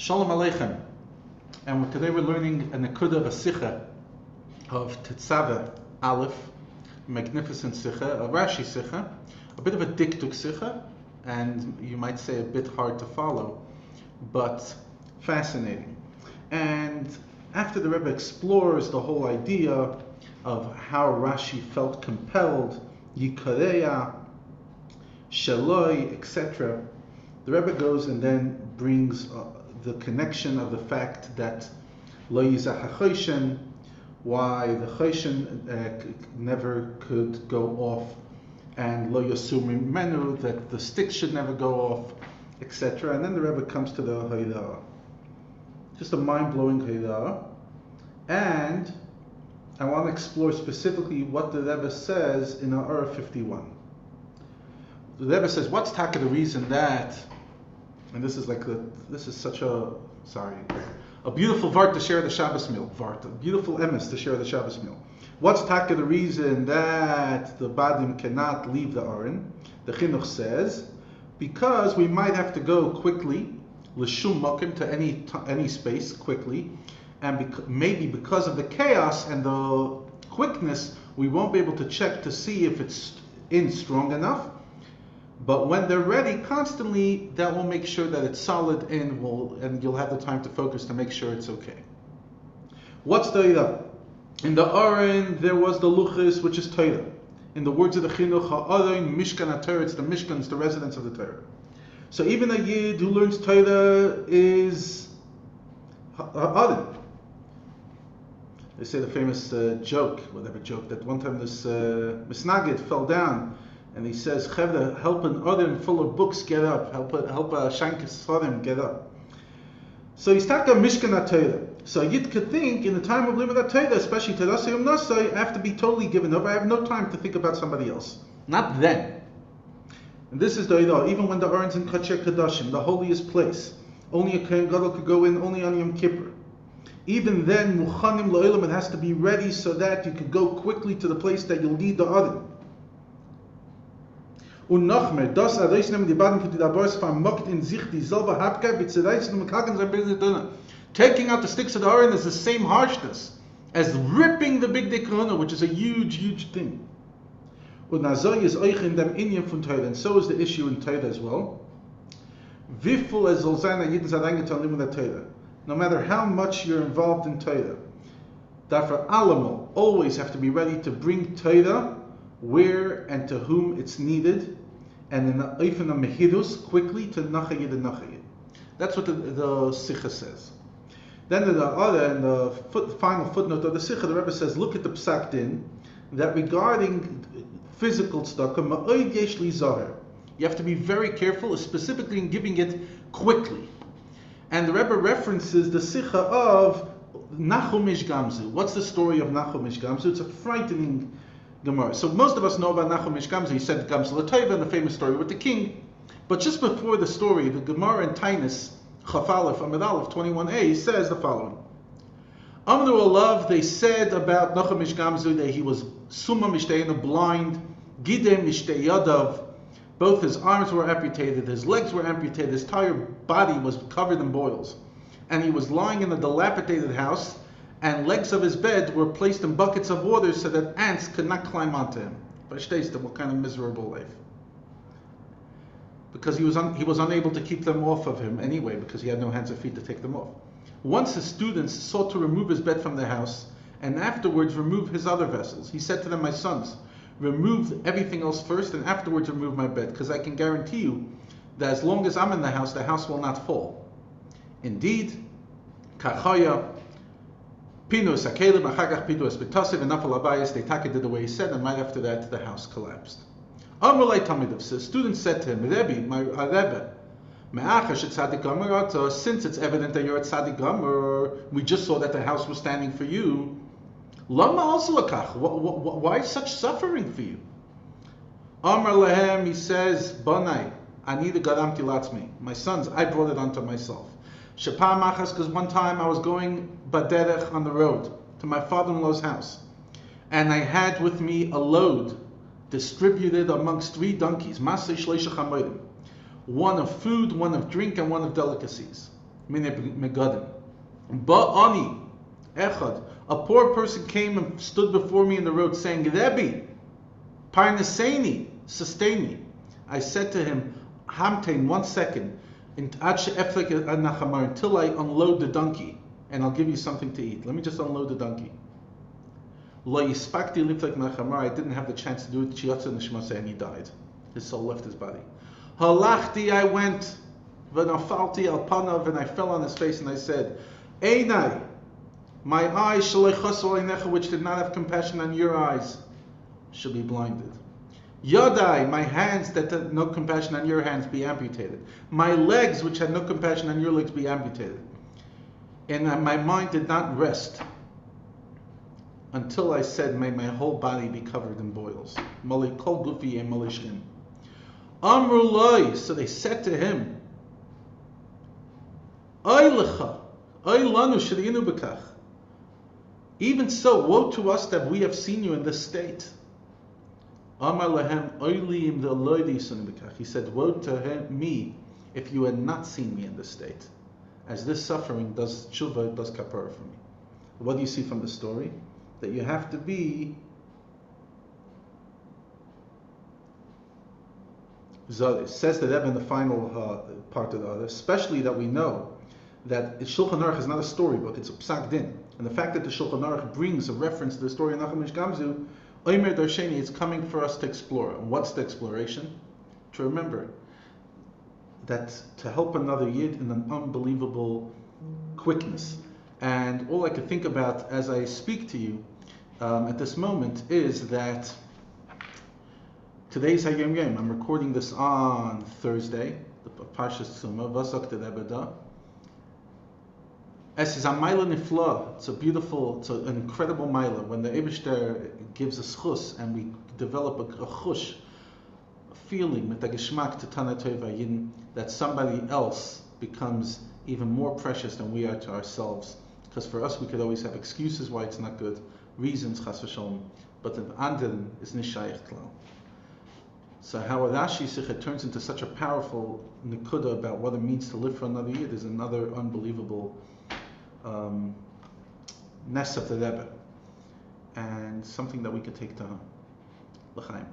Shalom Aleichem. And today we're learning a Nakuda of a Sikha of Tetzaveh Aleph, magnificent Sikha, a Rashi Sikha, a bit of a Dikduk Sikha, and you might say a bit hard to follow, but fascinating. And after the Rebbe explores the whole idea of how Rashi felt compelled, Yikareya, Shaloi, etc., the Rebbe goes and then brings the connection of the fact that lo yizah why the choshen uh, never could go off, and lo yasum menu that the stick should never go off, etc. And then the Rebbe comes to the Haida. Just a mind-blowing Haida. And I want to explore specifically what the Rebbe says in our 51. The Rebbe says, what's taka the reason that and this is like the this is such a sorry a beautiful vart to share the Shabbos meal vart a beautiful emes to share the Shabbos meal. What's taka the reason that the badim cannot leave the aron? The chinuch says because we might have to go quickly l'shum makim to any any space quickly, and bec- maybe because of the chaos and the quickness, we won't be able to check to see if it's in strong enough but when they're ready, constantly that will make sure that it's solid and will and you'll have the time to focus to make sure it's okay. What's Torah? In the Aron, there was the Luchis, which is Torah. In the words of the Chinuch, Ha'aron, Mishkan Torah, it's the Mishkan, it's the residence of the Torah. So even a Yid who learns Torah is Ha'aron. They say the famous uh, joke, whatever joke, that one time this uh, Misnagid fell down and he says, Chevda, help an Odin full of books get up, help a, help a Shankis get up. So he's talking about Mishkan Torah. So Yid could think in the time of Limud Torah, especially Terasayim Nasai, I have to be totally given up. I have no time to think about somebody else. Not then. And this is the Idah, even when the Aron's in Kacher Kadashim, the holiest place. Only a Kohen Gadol could go in, only on Yom Kippur. Even then, Muchanim La'ilam, it has to be ready so that you could go quickly to the place that you'll need the Aron. Und noch mehr, das erreichen die Baden für die Dabors vermogt in sich wie zu kacken sein bisschen. Taking out the sticks of the iron is the same harshness as ripping the big dick which is a huge, huge thing. Und nazoi is euch in dem Indien von Teure, and so is the issue in Teure as well. Wie viel es soll sein, an jeden in der. No matter how much you're involved in Teure, dafür allemal always have to be ready to bring Teure where and to whom it's needed, and in the Mehidus, quickly to Nachayid and Nachayid. That's what the, the Sikha says. Then in the other, in the foot, final footnote of the Sikha, the Rebbe says, look at the Psak Din, that regarding physical tzedakah, You have to be very careful, specifically in giving it quickly. And the Rebbe references the Sikha of Nachum Ish Gamzu. What's the story of Nachum Ish Gamzu? It's a frightening Gemara. So most of us know about Nachum Ish Gamzu. He said Gamza Latayva and the famous story with the king. But just before the story, the Gemara in Taanis, Chafalef, Amid Aleph 21a, says the following. Amru Alav, they said about Nachum Ish Gamzu that he was Summa a blind, Gidem Mishtei Yadav, both his arms were amputated, his legs were amputated, his entire body was covered in boils. And he was lying in a dilapidated house, and legs of his bed were placed in buckets of water so that ants could not climb onto him. But Shteistim, what kind of miserable life? Because he was, un- he was unable to keep them off of him anyway, because he had no hands or feet to take them off. Once his students sought to remove his bed from the house, and afterwards remove his other vessels. He said to them, My sons, remove everything else first, and afterwards remove my bed, because I can guarantee you that as long as I'm in the house, the house will not fall. Indeed, Kachaya, Pinus Akelim, Achagach Pinus Betasiv, and Nafal Abayas, they take did the way he said, and right after that, the house collapsed. Amrulai Tamidav says, students said to him, Rebbe, my uh, Rebbe, since it's evident that you're at Tzadik Gomer, we just saw that the house was standing for you. Lama also. Why such suffering for you? Amr lehem, he says, Banai, ani the garam tilatzmi. My sons, I brought it onto myself. Shapar machas, because one time I was going baderech on the road to my father-in-law's house, and I had with me a load distributed amongst three donkeys, one of food, one of drink, and one of delicacies. Megadim. Ba'ani, echad. A poor person came and stood before me in the road saying, Rebbe, parneseni, sustain me. I said to him, Hamtain, one second, until I unload the donkey, and I'll give you something to eat. Let me just unload the donkey. I didn't have the chance to do it. And he died. His soul left his body. Halachti, I went. V'nafalti al panav, and I fell on his face, and I said, Einai, my eyes, which did not have compassion on your eyes, shall be blinded. Yadai, my hands that had no compassion on your hands, be amputated. My legs, which had no compassion on your legs, be amputated. And my mind did not rest until I said, May my whole body be covered in boils. Amrulai, so they said to him. Even so, woe to us that we have seen you in this state. Amar lahem oilim bekach. He said, woe to me, if you had not seen me in this state. As this suffering does tshuva, does kapara for me. What do you see from the story? That you have to be It says that in the final uh, part of the other, especially that we know that Shulchan Aruch is not a storybook; it's a psak din. And the fact that the Shulchan Aruch brings a reference to the story of Nachum Ish Gamzu, Omer Darsheni, it's coming for us to explore. And what's the exploration? To remember that to help another yid in an unbelievable quickness. And all I could think about as I speak to you um, at this moment is that Today's Hayom Yom. I'm recording this on Thursday, the Parshas Tzuma, Vazak Ebeda. Es is a Maila Nifla. It's a beautiful, it's an incredible Maila. When the Ebishter gives us chus and we develop a, a chush, feeling, geschmack to Tana Yin, that somebody else becomes even more precious than we are to ourselves. Because for us, we could always have excuses why it's not good, reasons, chas v'shalom. But the anderen is nishayich klal. So how Rashi Sikha turns into such a powerful nikuda about what it means to live for another year is another unbelievable um, ness of the Rebbe, and something that we could take to L'chaim.